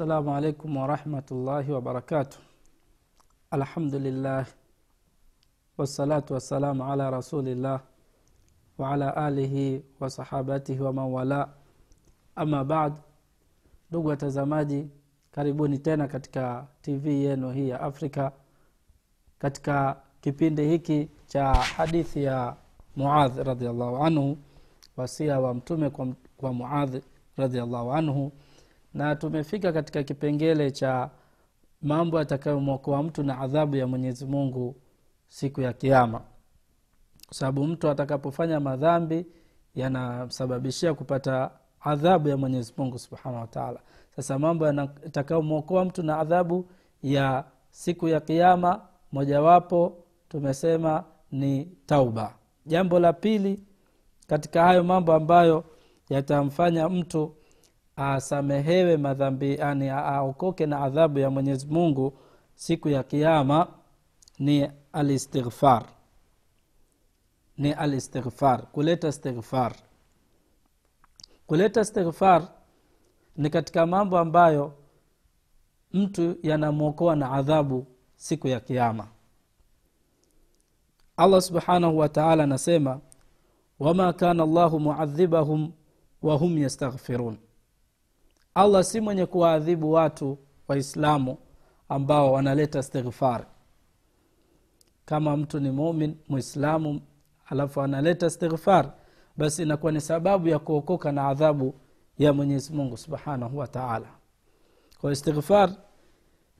assalamu alaikum warahmatullahi wabarakatuh alhamdulillah wassalatu wassalamu ala rasulillah waala alihi wasahabatihi wamanwala ama bad ndugu watazamaji karibuni tena katika tv yenu hii ya afrika katika kipindi hiki cha hadithi ya muadh radiallahu anhu wasia wa mtume kwa, kwa muadh radiallahu anhu na tumefika katika kipengele cha mambo yatakayomwokoa mtu na adhabu ya mwenyezi mungu siku ya kiama kwa sababu mtu atakapofanya madhambi yanasababishia kupata adhabu ya mwenyezi mungu subhanahu wataala sasa mambo yatakayomwokoa mtu na adhabu ya siku ya kiama mojawapo tumesema ni tauba. Jambo la pili katika hayo mambo ambayo yatamfanya mtu asamehewe madhambi yani aokoke na adhabu ya mwenyezi mungu siku ya kiama ni alistighfar. Ni alistighfar kuleta istighfar. Kuleta istighfar ni katika mambo ambayo mtu yanamwokoa na adhabu siku ya kiama allah subhanahu wataala anasema wama kana llahu muadhibahum wahum yastaghfirun allah si mwenye kuwaadhibu watu waislamu ambao wanaleta istighfar. Kama mtu ni mumin muislamu alafu analeta istighfar basi inakuwa ni sababu ya kuokoka na adhabu ya mwenyezi mungu subhanahu wataala kwa istighfar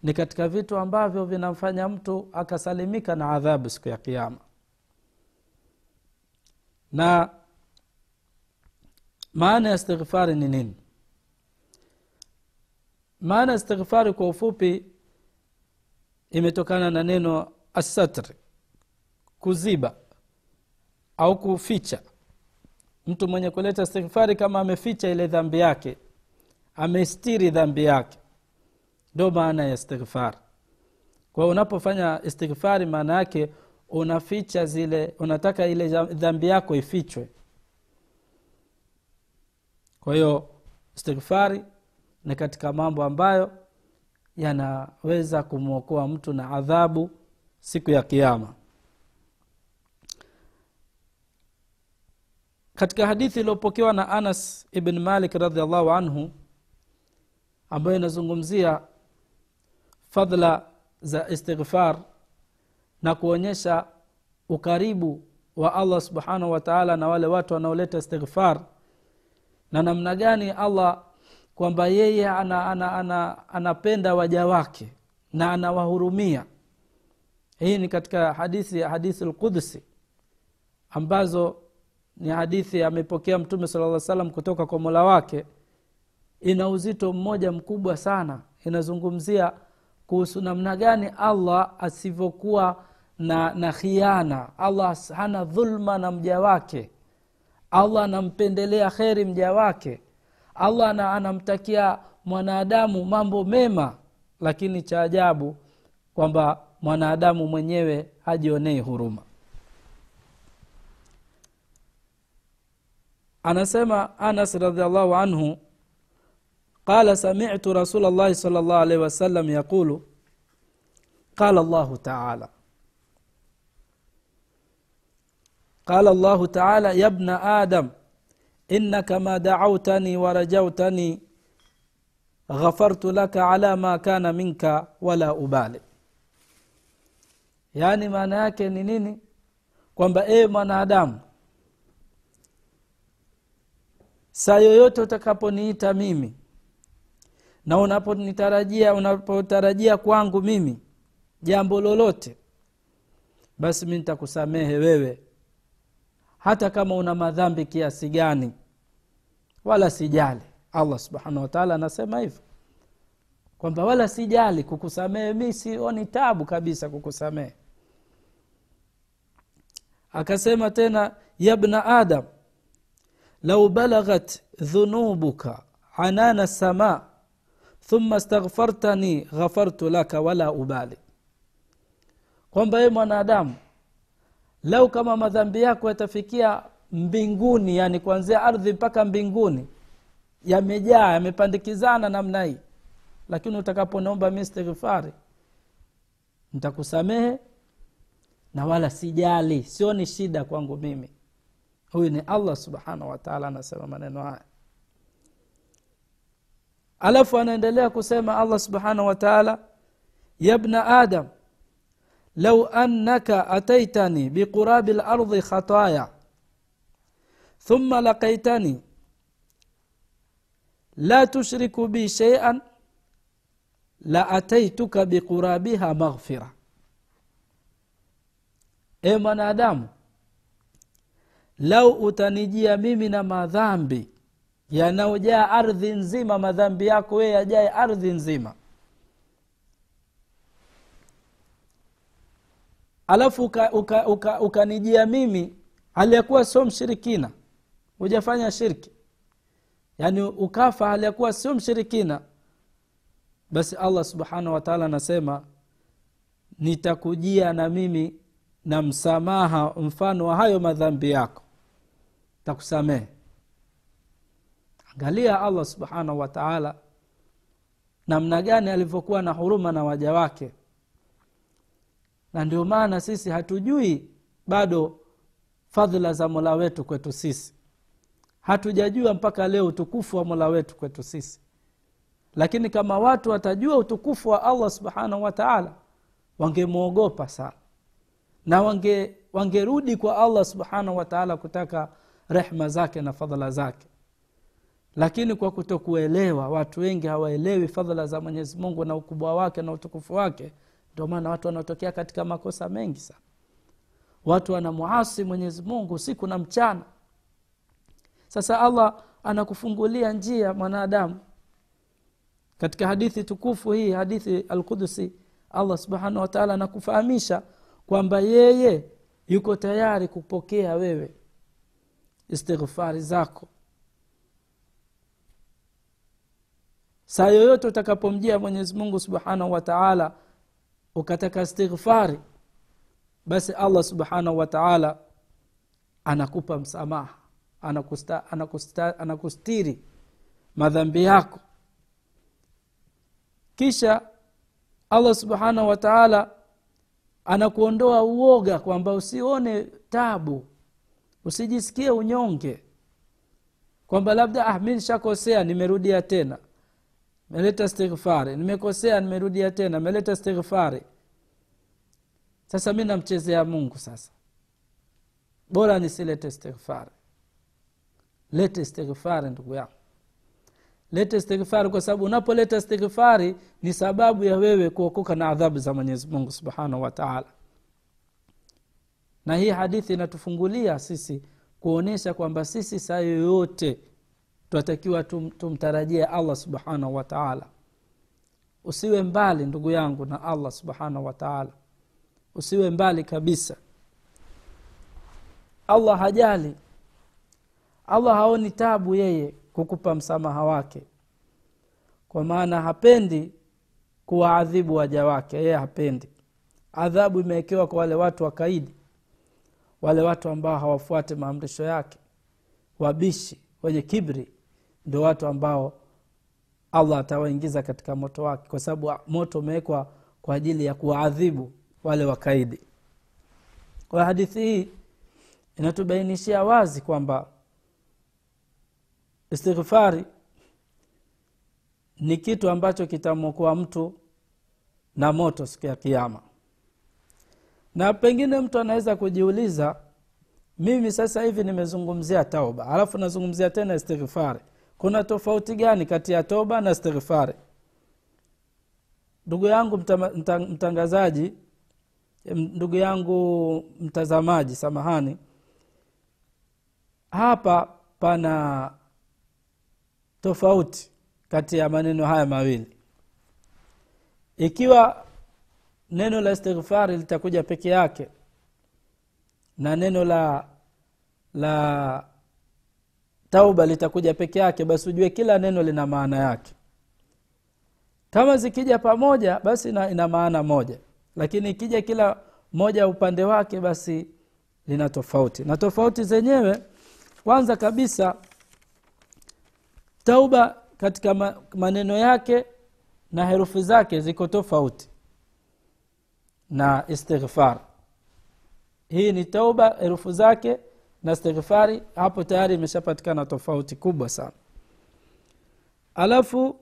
ni katika vitu ambavyo vinamfanya mtu akasalimika na adhabu siku ya kiama na maana ya istighfari ni nini maana istighfari kwa ufupi imetokana na neno asatri kuziba au kuficha. Mtu mwenye kuleta istighfari kama ameficha ile dhambi yake amestiri dhambi yake ndo maana ya istighfari kwa unapofanya istighfari maana yake unaficha zile unataka ile dhambi yako ifichwe. Kwa hiyo istighfari ni katika mambo ambayo yanaweza kumwokoa mtu na adhabu siku ya kiama katika hadithi iliyopokewa na anas ibn malik radiallahu anhu ambayo inazungumzia fadla za istighfar na kuonyesha ukaribu wa allah subhanahu wataala na wale watu wanaoleta istighfar na namna gani allah kwamba yeye ana, ana, ana, anapenda waja wake na anawahurumia. Hii ni katika hadithi ya hadithi lqudsi ambazo ni hadithi amepokea mtume sala lla salam kutoka kwa mola wake. Ina uzito mmoja mkubwa sana. Inazungumzia kuhusu namna gani allah asivyokuwa na na khiana. Allah hana dhulma na mja wake. Allah anampendelea kheri mja wake allah na anamtakia mwanadamu mambo mema lakini cha ajabu kwamba mwanadamu mwenyewe hajionei huruma. Anasema anas radiallahu anhu qala samitu rasul llahi sal llah alaihi wasallam yaqulu qala llahu taala qala llahu taala ya bna adam innaka ma dacautani warajautani ghafartu laka ala ma kana minka wala ubali. Yaani maana yake ni nini? Kwamba ee mwanadamu saa yoyote utakaponiita mimi na unaponitarajia unapotarajia kwangu mimi jambo lolote basi mi nitakusamehe wewe hata kama una madhambi kiasi gani wala sijali. Allah subhanahu wataala anasema hivyo. Kwamba wala sijali kukusamehe mi sioni tabu kabisa kukusamehe. Akasema tena yabna adam lau balaghat dhunubuka anana sama thumma staghfartani ghafartu laka wala ubali. Kwamba ye mwanadamu lau kama madhambi yako yatafikia mbinguni yani kuanzia ardhi mpaka mbinguni yamejaa yamepandikizana namna hii. Lakini utakaponaomba mi stighfari ntakusamehe na wala sijali sioni shida kwangu mimi. Huyu ni allah subhanahu wataala anasema maneno haya. Alafu anaendelea kusema allah subhanahu wataala yabna adam lau annaka ataitani biqurabi lardhi khataya thumma laqaitani. La tushriku bi sheian la ataituka biqurabiha maghfira. E mwanadamu lau utanijia mimi na madhambi yanayojaa ardhi nzima madhambi yako weye yajae ardhi nzima. Alafu ukanijia uka, uka, uka mimi aliyekuwa sio mshirikina hujafanya shirki. Yaani ukafa hali ya kuwa sio mshirikina. Basi allah subhanahu wataala anasema nitakujia na mimi na msamaha mfano wa hayo madhambi yako. Takusamehe. Angalia allah subhanahu wataala namna gani alivyokuwa na huruma na waja wake. Na ndio maana sisi hatujui bado fadhila za mola wetu kwetu sisi hatujajua mpaka leo utukufu wa mola wetu kwetu sisi. Lakini kama watu watajua utukufu wa allah subhanahu wataala wangemwogopa sana. Na wange wangerudi kwa allah subhanahu wataala kutaka rehma zake na fadhala zake. Lakini kwa kutokuelewa watu wengi hawaelewi fadhala za mwenyezi mungu na ukubwa wake na utukufu wake. Ndio maana watu wanaotokea katika makosa mengi sana. Watu wanamuasi mwenyezi mungu usiku na mchana sasa allah anakufungulia njia mwanadamu. Katika hadithi tukufu hii hadithi alqudusi allah subhanahu wataala anakufahamisha kwamba yeye yuko tayari kupokea wewe istighfari zako. Saa yoyote utakapomjia mwenyezi mungu subhanahu wataala ukataka istighfari basi allah subhanahu wataala anakupa msamaha anakusta, anakustiri madhambi yako. Kisha allah subhanahu wataala anakuondoa uoga kwamba usione tabu usijisikie unyonge kwamba labda ah mi nimerudia tena meleta stighfari nimekosea nimerudia tena meleta stighfari sasa mi namchezea mungu sasa. Bora nisilete istighfari lete istighfari ndugu yangu. Lete istighfari kwa sababu unapoleta istighfari ni sababu ya wewe kuokoka na adhabu za mwenyezi mungu subhanahu wataala na hii hadithi inatufungulia sisi kuonyesha kwamba sisi saa yoyote twatakiwa tum, tumtarajie allah subhanahu wataala usiwe mbali ndugu yangu na allah subhanahu wataala usiwe mbali kabisa. Allah hajali allah haoni tabu yeye kukupa msamaha wake. Kwa maana hapendi kuwaadhibu waja wake yeye hapendi. Adhabu imewekewa kwa wale watu wakaidi wale watu ambao hawafuate maamrisho yake. Wabishi wenye kibri ndio watu ambao allah atawaingiza katika moto wake kwa sababu moto umewekwa kwa ajili ya kuwaadhibu wale wakaidi kwa hadithi hii inatubainishia wazi kwamba istighfari ni kitu ambacho kitamwokoa mtu na moto siku ya kiama na pengine mtu anaweza kujiuliza mimi sasa hivi nimezungumzia tauba alafu nazungumzia tena istighfari. Kuna tofauti gani kati ya toba na istighfari? Ndugu yangu mtama, mta, mtangazaji ndugu yangu mtazamaji samahani hapa pana tofauti kati ya maneno haya mawili. Ikiwa neno la istighfari litakuja peke yake na neno la la tauba litakuja peke yake basi ujue kila neno lina maana yake. Kama zikija pamoja basi ina, ina maana moja. Lakini ikija kila moja upande wake basi lina tofauti. Na tofauti zenyewe kwanza kabisa tauba katika maneno yake na herufi zake ziko tofauti na istighfar. Hii ni tauba herufu zake na istighfari hapo tayari imeshapatikana tofauti kubwa sana. Alafu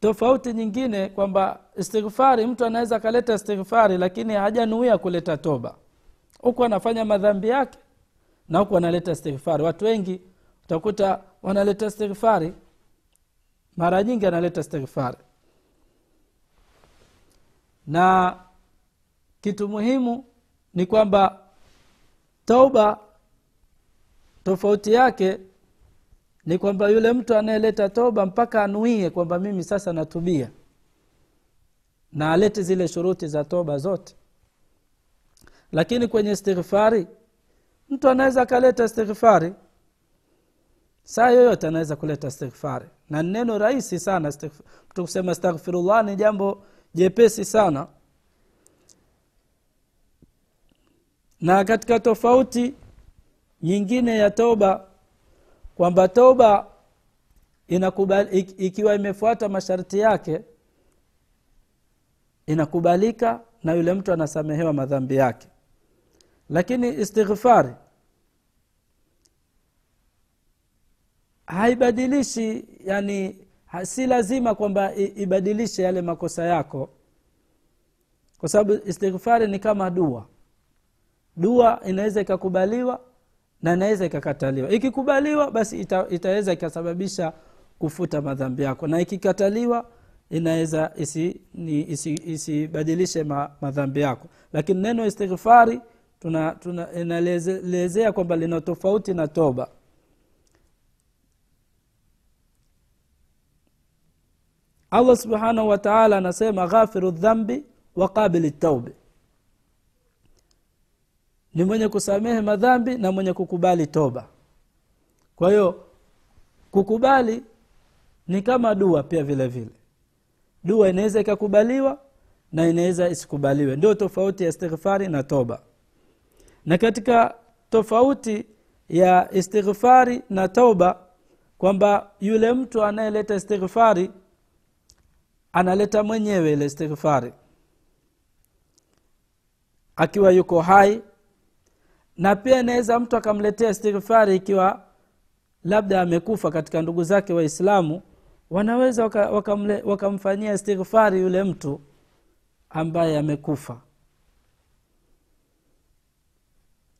tofauti nyingine kwamba istighfari mtu anaweza akaleta istighfari lakini hajanuia kuleta toba. Huku anafanya madhambi yake na huku analeta istighfari. Watu wengi utakuta wanaleta istighfari. Mara nyingi analeta istighfari. Na kitu muhimu ni kwamba tauba tofauti yake ni kwamba yule mtu anayeleta toba mpaka anuie kwamba mimi sasa natubia. Na alete zile shuruti za toba zote. Lakini kwenye istighfari mtu anaweza akaleta istighfari saa yoyote anaweza kuleta istighfari. Na neno rahisi sana mtu kusema astaghfirullah ni jambo jepesi sana. Na katika tofauti nyingine ya toba kwamba toba inakubali, ikiwa imefuata masharti yake inakubalika na yule mtu anasamehewa madhambi yake. Lakini istighfari haibadilishi yani si lazima kwamba ibadilishe yale makosa yako. Kwa sababu istighfari ni kama dua. Dua inaweza ikakubaliwa na inaweza ikakataliwa. Ikikubaliwa basi ita, itaweza ikasababisha kufuta madhambi yako. Na ikikataliwa inaweza isibadilishe isi, isi ma, madhambi yako. Lakini neno istighfari tuna, tuna inalezea kwamba lina tofauti na toba allah subhanahu wataala anasema ghafiru dhambi wa qabili taubi ni mwenye kusamehe madhambi na mwenye kukubali toba. Kwa hiyo kukubali ni kama dua pia vile vile. Dua inaweza ikakubaliwa na inaweza isikubaliwe. Ndio tofauti ya istighfari na toba. Na katika tofauti ya istighfari na toba kwamba yule mtu anayeleta istighfari analeta mwenyewe ile istighfari. Akiwa yuko hai na pia inaweza mtu akamletea istighfari ikiwa labda amekufa katika ndugu zake waislamu wanaweza wakamfanyia waka waka istighfari yule mtu ambaye amekufa.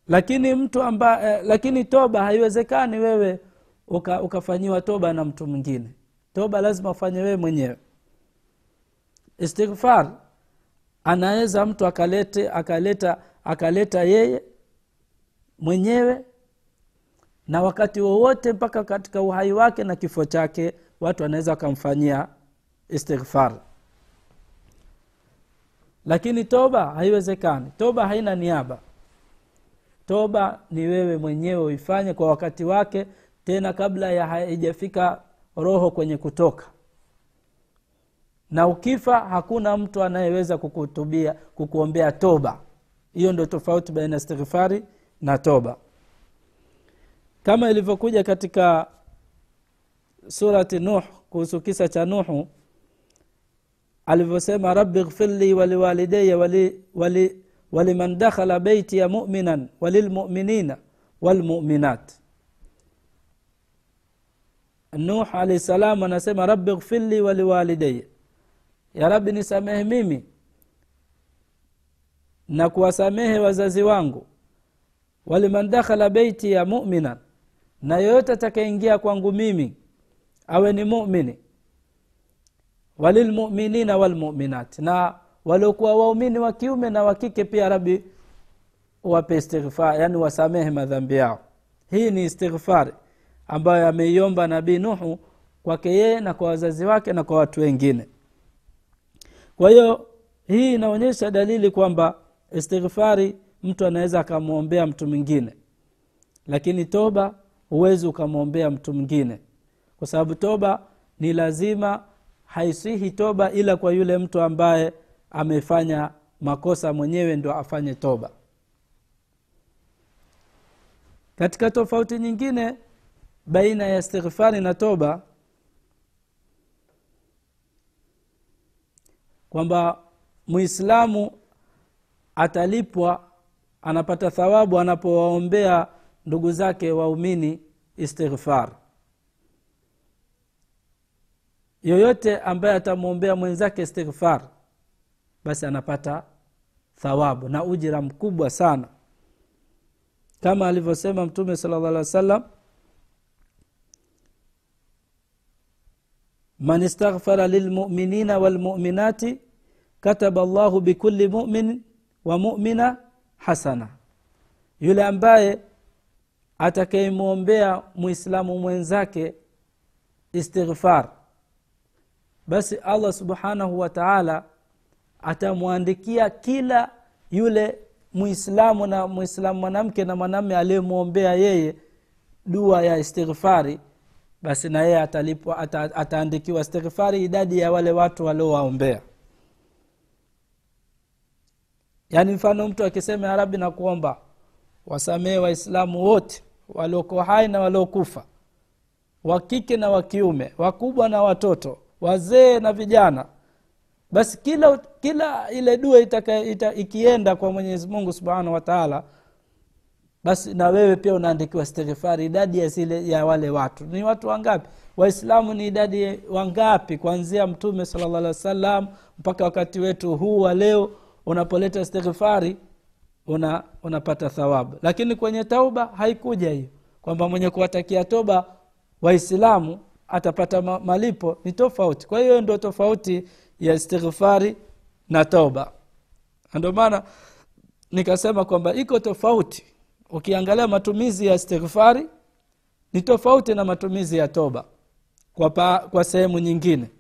Lakini mtu amba, eh, lakini toba haiwezekani wewe uka, ukafanyiwa toba na mtu mwingine. Toba lazima ufanye wewe mwenyewe istighfar. Anaweza mtu akalete akaleta akaleta yeye mwenyewe. Na wakati wowote mpaka katika uhai wake na kifo chake watu wanaweza wakamfanyia istighfar. Lakini toba haiwezekani. Toba haina niaba. Toba ni wewe mwenyewe uifanye kwa wakati wake tena kabla ya haijafika roho kwenye kutoka na ukifa hakuna mtu anayeweza kukutubia kukuombea toba. Hiyo ndio tofauti baina ya istighfari na toba. Kama ilivyokuja katika surati nuh kuhusu kisa cha nuhu alivyosema rabi ghfirli waliwalidaya wali, wali, waliman dakhala beitiya muminan walilmuminina walmuminat nuh alahi salam anasema rabi ghfirli waliwalidaya ya rabi nisamehe mimi na kuwasamehe wazazi wangu. Waliman dakhala beiti ya muminan na yoyote atakaingia kwangu mimi awe ni mumini. Walilmuminina walmuminat na waliokuwa waumini wa kiume na wakike pia rabi wape istighfar yani wasamehe madhambi yao. Hii ni istighfari ambayo ameiomba nabii nuhu kwake yeye na kwa wazazi wake na kwa watu wengine kwa hiyo hii inaonyesha dalili kwamba istighfari mtu anaweza akamwombea mtu mwingine. Lakini toba huwezi ukamwombea mtu mwingine. Kwa sababu toba ni lazima haisihi toba ila kwa yule mtu ambaye amefanya makosa mwenyewe ndo afanye toba. Katika tofauti nyingine baina ya istighfari na toba kwamba muislamu atalipwa anapata thawabu anapowaombea ndugu zake waumini istighfar. Yoyote ambaye atamwombea mwenzake istighfar basi anapata thawabu na ujira mkubwa sana. Kama alivyosema mtume sala llah alih wa sallam man istaghfara lilmuminina walmuminati kataba llahu bikuli mumin wa mumina hasana. Yule ambaye atakayemwombea muislamu mwenzake istighfar basi allah subhanahu wa taala atamwandikia kila yule muislamu na muislamu mwanamke na mwanamme aliyemwombea yeye dua ya istighfari basi na yeye atalipwa ata, ataandikiwa istighfari idadi ya wale watu waliowaombea. Yaani mfano mtu akisema ya rabi na kuomba wasamehe waislamu wote walioko hai na waliokufa wa kike na wa kiume wakubwa na watoto wazee na vijana. Basi kila kila ile dua itaka, ita, ikienda kwa mwenyezi mungu subhanahu wa taala basi na wewe pia unaandikiwa istighfari idadi ya zile ya wale watu. Ni watu wangapi? Waislamu ni idadi wangapi? Kuanzia mtume salllah alih wa sallam mpaka wakati wetu huu wa leo unapoleta istighfari una unapata thawabu. Lakini kwenye tauba haikuja hiyo kwamba mwenye kuwatakia toba waislamu atapata ma, malipo. Ni tofauti. Kwa hiyo ndio tofauti ya istighfari na tauba. Ndio maana nikasema kwamba iko tofauti ukiangalia matumizi ya istighfari ni tofauti na matumizi ya toba kwa, kwa sehemu nyingine.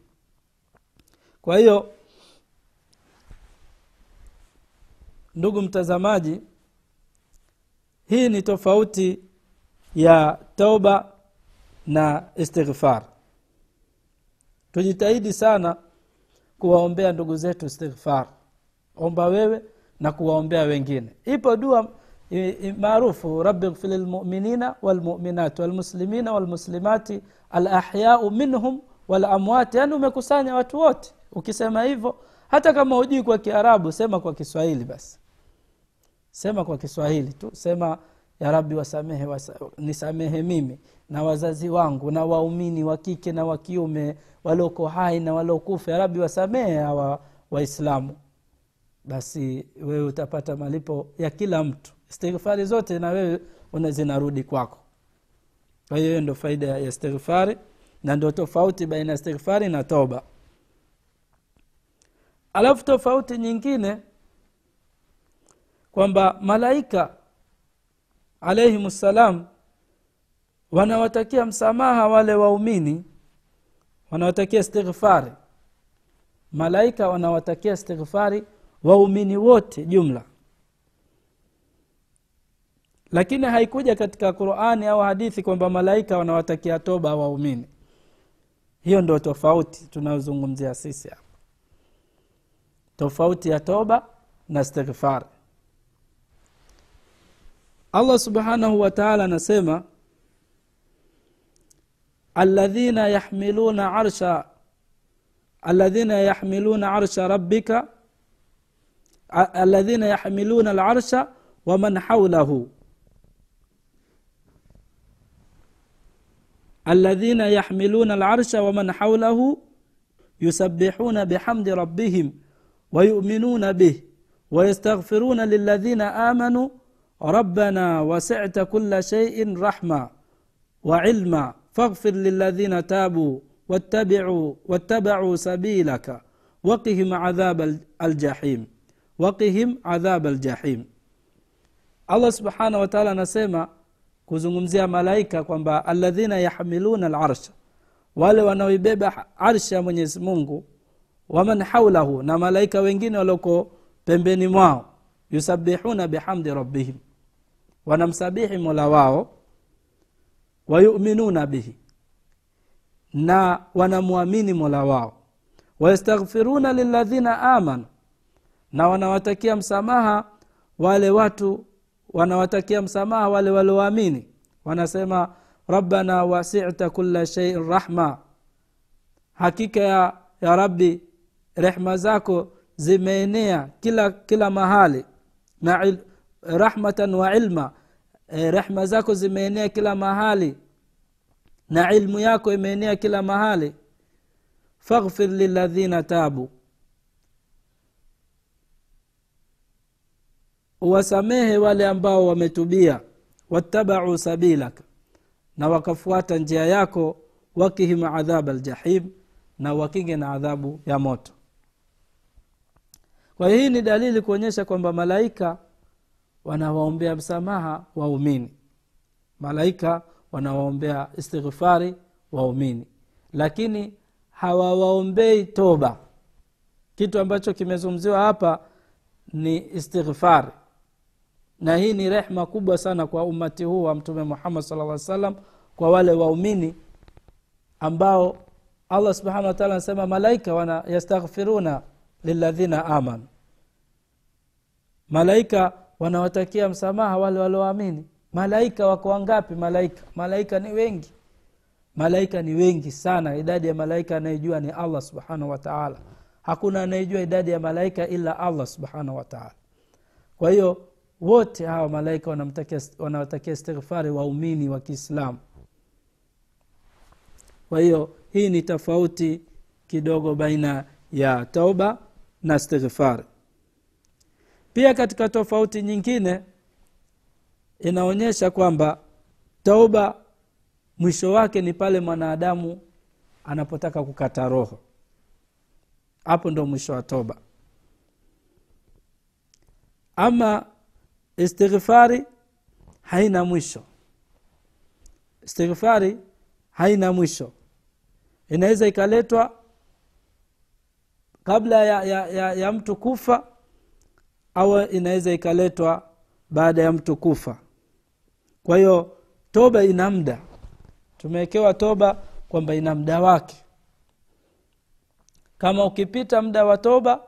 Kwa hiyo ndugu mtazamaji hii ni tofauti ya toba na istighfar. Tujitahidi sana kuwaombea ndugu zetu istighfar. Omba wewe na kuwaombea wengine. Ipo dua maarufu rabi ghfir lilmuminina walmuminat walmuslimina walmuslimati alahyau minhum walamwati yaani umekusanya watu wote. Ukisema hivyo hata kama hujui kwa kiarabu sema kwa kiswahili basi. Sema kwa kiswahili tu. Sema ya rabi wasamehe wasa, nisamehe mimi na wazazi wangu na waumini wa kike na wa kiume walioko hai na waliokufa. Ya rabi wasamehe hawa waislamu. Basi wewe utapata malipo ya kila mtu istighfari zote na wewe zinarudi kwako. Kwa hiyo hiyo ndo faida ya istighfari na ndo tofauti baina ya istighfari na toba. Alafu tofauti nyingine kwamba malaika alaihim ssalam wanawatakia msamaha wale waumini wanawatakia istighfari. Malaika wanawatakia istighfari waumini wote jumla lakini haikuja katika qurani au hadithi kwamba malaika wanawatakia toba waumini. Hiyo ndio tofauti tunayozungumzia sisi hapa. Tofauti ya toba na istighfari allah subhanahu wataala anasema alladhina yahmiluna arsha alladhina yahmiluna arsha rabbika alladhina yahmiluna alarsha waman haulahu الذين يحملون العرش ومن حوله يسبحون بحمد ربهم ويؤمنون به ويستغفرون للذين آمنوا ربنا وسعت كل شيء رحمة وعلما فاغفر للذين تابوا واتبعوا واتبعوا سبيلك وقهم عذاب الجحيم وقهم عذاب الجحيم. الله سبحانه وتعالى anasema kuzungumzia malaika kwamba alladhina yahmiluna larsha wale wanaoibeba arsha ya mwenyezi mungu waman haulahu na malaika wengine walioko pembeni mwao yusabihuna bihamdi rabbihim wanamsabihi mola wao wayuminuna bihi na wanamwamini mola wao wayastaghfiruna liladhina amanu na wanawatakia msamaha wale watu wanawatakia msamaha wale walioamini. Wanasema rabbana wasita kula sheiin rahma. Hakika ya, ya rabbi rehma zako zimeenea kila kila mahali. Na il, rahmatan wa ilma e, rehma zako zimeenea kila mahali. Na ilmu yako imeenea kila mahali. Faghfir liladhina tabu uwasamehe wale ambao wametubia. Wattabau sabilaka na wakafuata njia yako wakihim adhaba ljahim na wakinge na adhabu ya moto. Kwa hii ni dalili kuonyesha kwamba malaika wanawaombea msamaha waumini. Malaika wanawaombea istighfari waumini. Lakini hawawaombei toba. Kitu ambacho kimezungumziwa hapa ni istighfari na hii ni rehma kubwa sana kwa umati huu wa mtume muhammad sala lla salam kwa wale waumini ambao allah subhanahu wataala anasema malaika wana yastaghfiruna liladhina amanu. Malaika wanawatakia msamaha wale walioamini. Malaika wako wangapi? Malaika. Malaika ni wengi. Malaika ni wengi sana. Idadi ya malaika anayejua ni allah subhanahu wataala hakuna anayejua idadi ya malaika ila allah subhanahu wataala kwa hiyo wote hawa malaika wanawatakia istighfari waumini wa kiislamu. Kwa hiyo hii ni tofauti kidogo baina ya tauba na istighfari. Pia katika tofauti nyingine inaonyesha kwamba tauba mwisho wake ni pale mwanadamu anapotaka kukata roho. Hapo ndo mwisho wa toba ama istighfari haina mwisho. Istighfari haina mwisho. Inaweza ikaletwa kabla ya, ya, ya, ya mtu kufa au inaweza ikaletwa baada ya mtu kufa. Kwa hiyo toba ina mda tumewekewa toba kwamba ina mda wake. Kama ukipita muda wa toba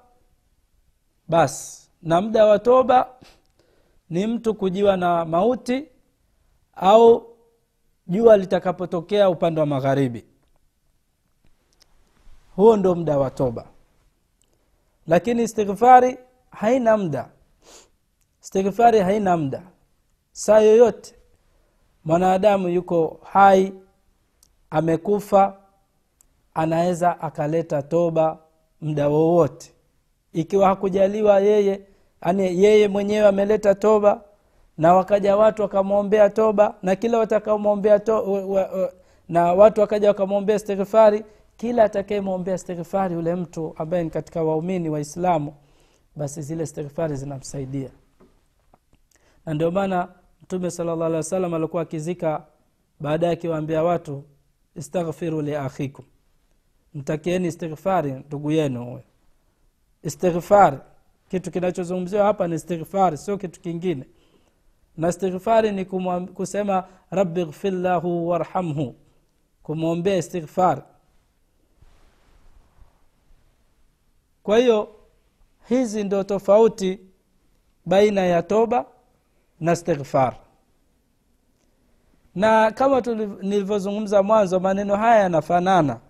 basi. Na muda wa toba ni mtu kujiwa na mauti au jua litakapotokea upande wa magharibi. Huo ndo muda wa toba. Lakini istighfari haina muda. Istighfari haina muda. Saa yoyote mwanadamu yuko hai amekufa anaweza akaleta toba muda wowote. Ikiwa hakujaliwa yeye yani yeye mwenyewe ameleta toba na wakaja watu wakamwombea toba na kila watakaomwombea to, na watu wakaja wakamwombea istighfari kila atakayemwombea istighfari yule mtu ambaye ni katika waumini waislamu basi zile istighfari zinamsaidia. Na ndio maana mtume sala llah alih wa sallam alikuwa akizika baadaye akiwaambia watu istaghfiru liakhikum mtakieni istighfari ndugu yenu huyo. Istighfari kitu kinachozungumziwa hapa ni istighfari sio kitu kingine. Na istighfari ni kumwa, kusema rabbi ghfir lahu warhamhu kumwombea istighfari kwa hiyo hizi ndo tofauti baina ya toba na istighfar. Na kama nilivyozungumza mwanzo maneno haya yanafanana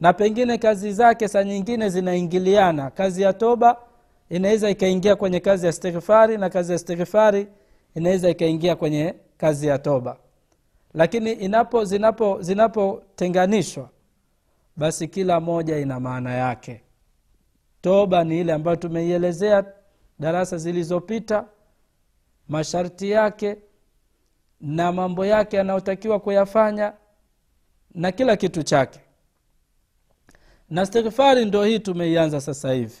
na pengine kazi zake saa nyingine zinaingiliana. Kazi ya toba inaweza ikaingia kwenye kazi ya istighfari na kazi ya istighfari inaweza ikaingia kwenye kazi ya toba. Lakini inapo zinapo zinapotenganishwa basi kila moja ina maana yake. Toba ni ile ambayo tumeielezea darasa zilizopita masharti yake na mambo yake yanayotakiwa kuyafanya na kila kitu chake na istighfari ndo hii tumeianza sasa hivi.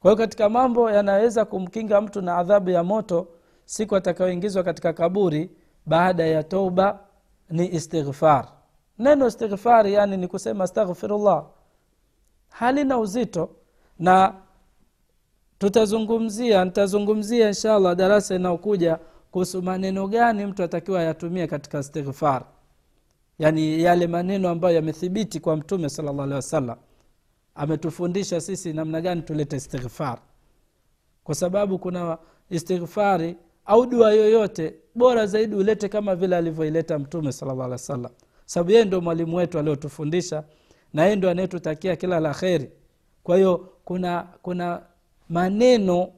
Kwa hiyo katika mambo yanaweza kumkinga mtu na adhabu ya moto siku atakayoingizwa katika kaburi baada ya touba ni istighfar. Neno istighfari yani ni kusema astaghfirullah. Halina uzito na tutazungumzia nitazungumzia inshallah darasa inayokuja kuhusu maneno gani mtu atakiwa ayatumie katika istighfar. Yani yale maneno ambayo yamethibiti kwa mtume sala llah alehi wasallam ametufundisha sisi namna gani tulete istighfar. Kwa sababu kuna istighfari au dua yoyote bora zaidi ulete kama vile alivyoileta mtume sala alih wa sallam sababu yeye ndo mwalimu wetu aliotufundisha na yeye ndo anayetutakia kila la kheri. Kwa hiyo kuna kuna maneno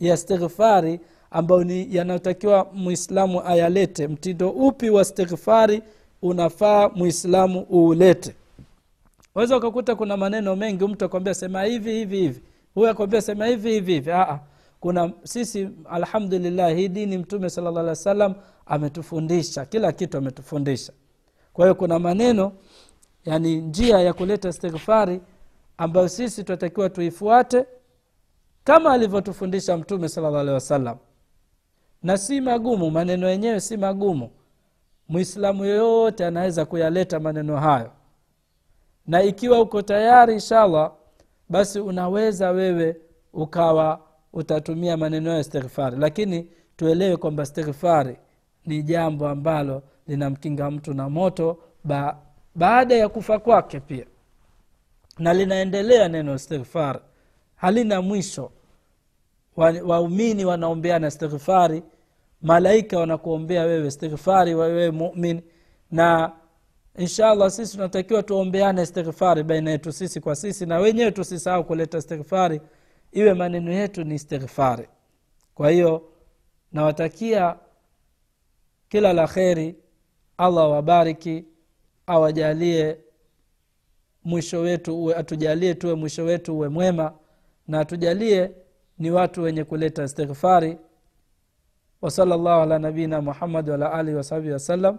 ya istighfari ambayo ni yanayotakiwa mwislamu ayalete. Mtindo upi wa istighfari unafaa mwislamu uulete waweza ukakuta kuna maneno mengi mtu akwambia sema hivi hivi hivi. Huyu akwambia sema hivi hivi hivi. Aa, kuna sisi alhamdulillah hii dini mtume sala alih wa sallam ametufundisha kila kitu ametufundisha. Kwa hiyo kuna maneno yani njia ya kuleta istighfari ambayo sisi tunatakiwa tuifuate kama alivyotufundisha mtume sala llah alehi wasallam. Na si magumu maneno yenyewe si magumu. Mwislamu yoyote anaweza kuyaleta maneno hayo na ikiwa uko tayari inshallah basi unaweza wewe ukawa utatumia maneno ya istighfari. Lakini tuelewe kwamba istighfari ni jambo ambalo linamkinga mtu na moto ba, baada ya kufa kwake pia. Na linaendelea neno istighfari. Halina mwisho. Waumini wa wanaombeana istighfari malaika wanakuombea wewe istighfari wewe mumin. Na inshallah sisi tunatakiwa tuombeane istighfari baina yetu sisi kwa sisi na wenyewe tusisahau kuleta istighfari. Iwe maneno yetu ni istighfari. Kwa hiyo nawatakia kila la kheri. Allah wabariki awajalie mwisho wetu uwe atujalie tuwe mwisho wetu uwe mwema na atujalie ni watu wenye kuleta istighfari. Wasala llahu ala nabiina muhammadi waala alihi wasahbihi wasallam